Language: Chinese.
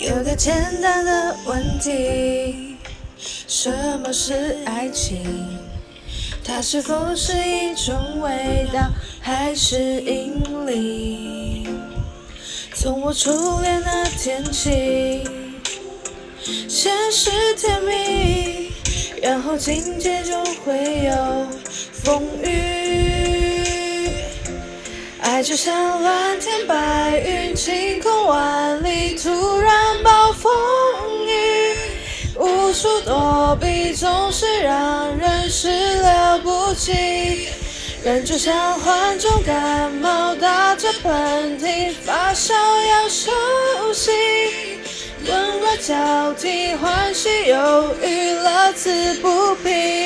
有个简单的问题：什么是爱情？它是否是一种味道，还是引力？从我初恋那天起，先是甜蜜，然后紧接就会有风雨。爱就像蓝天白云，晴空万里，突然，无处躲避，总是让人始料不及。人就像患重感冒，打着喷嚏，发烧要休息，冷热交替，欢喜忧郁，乐此不疲。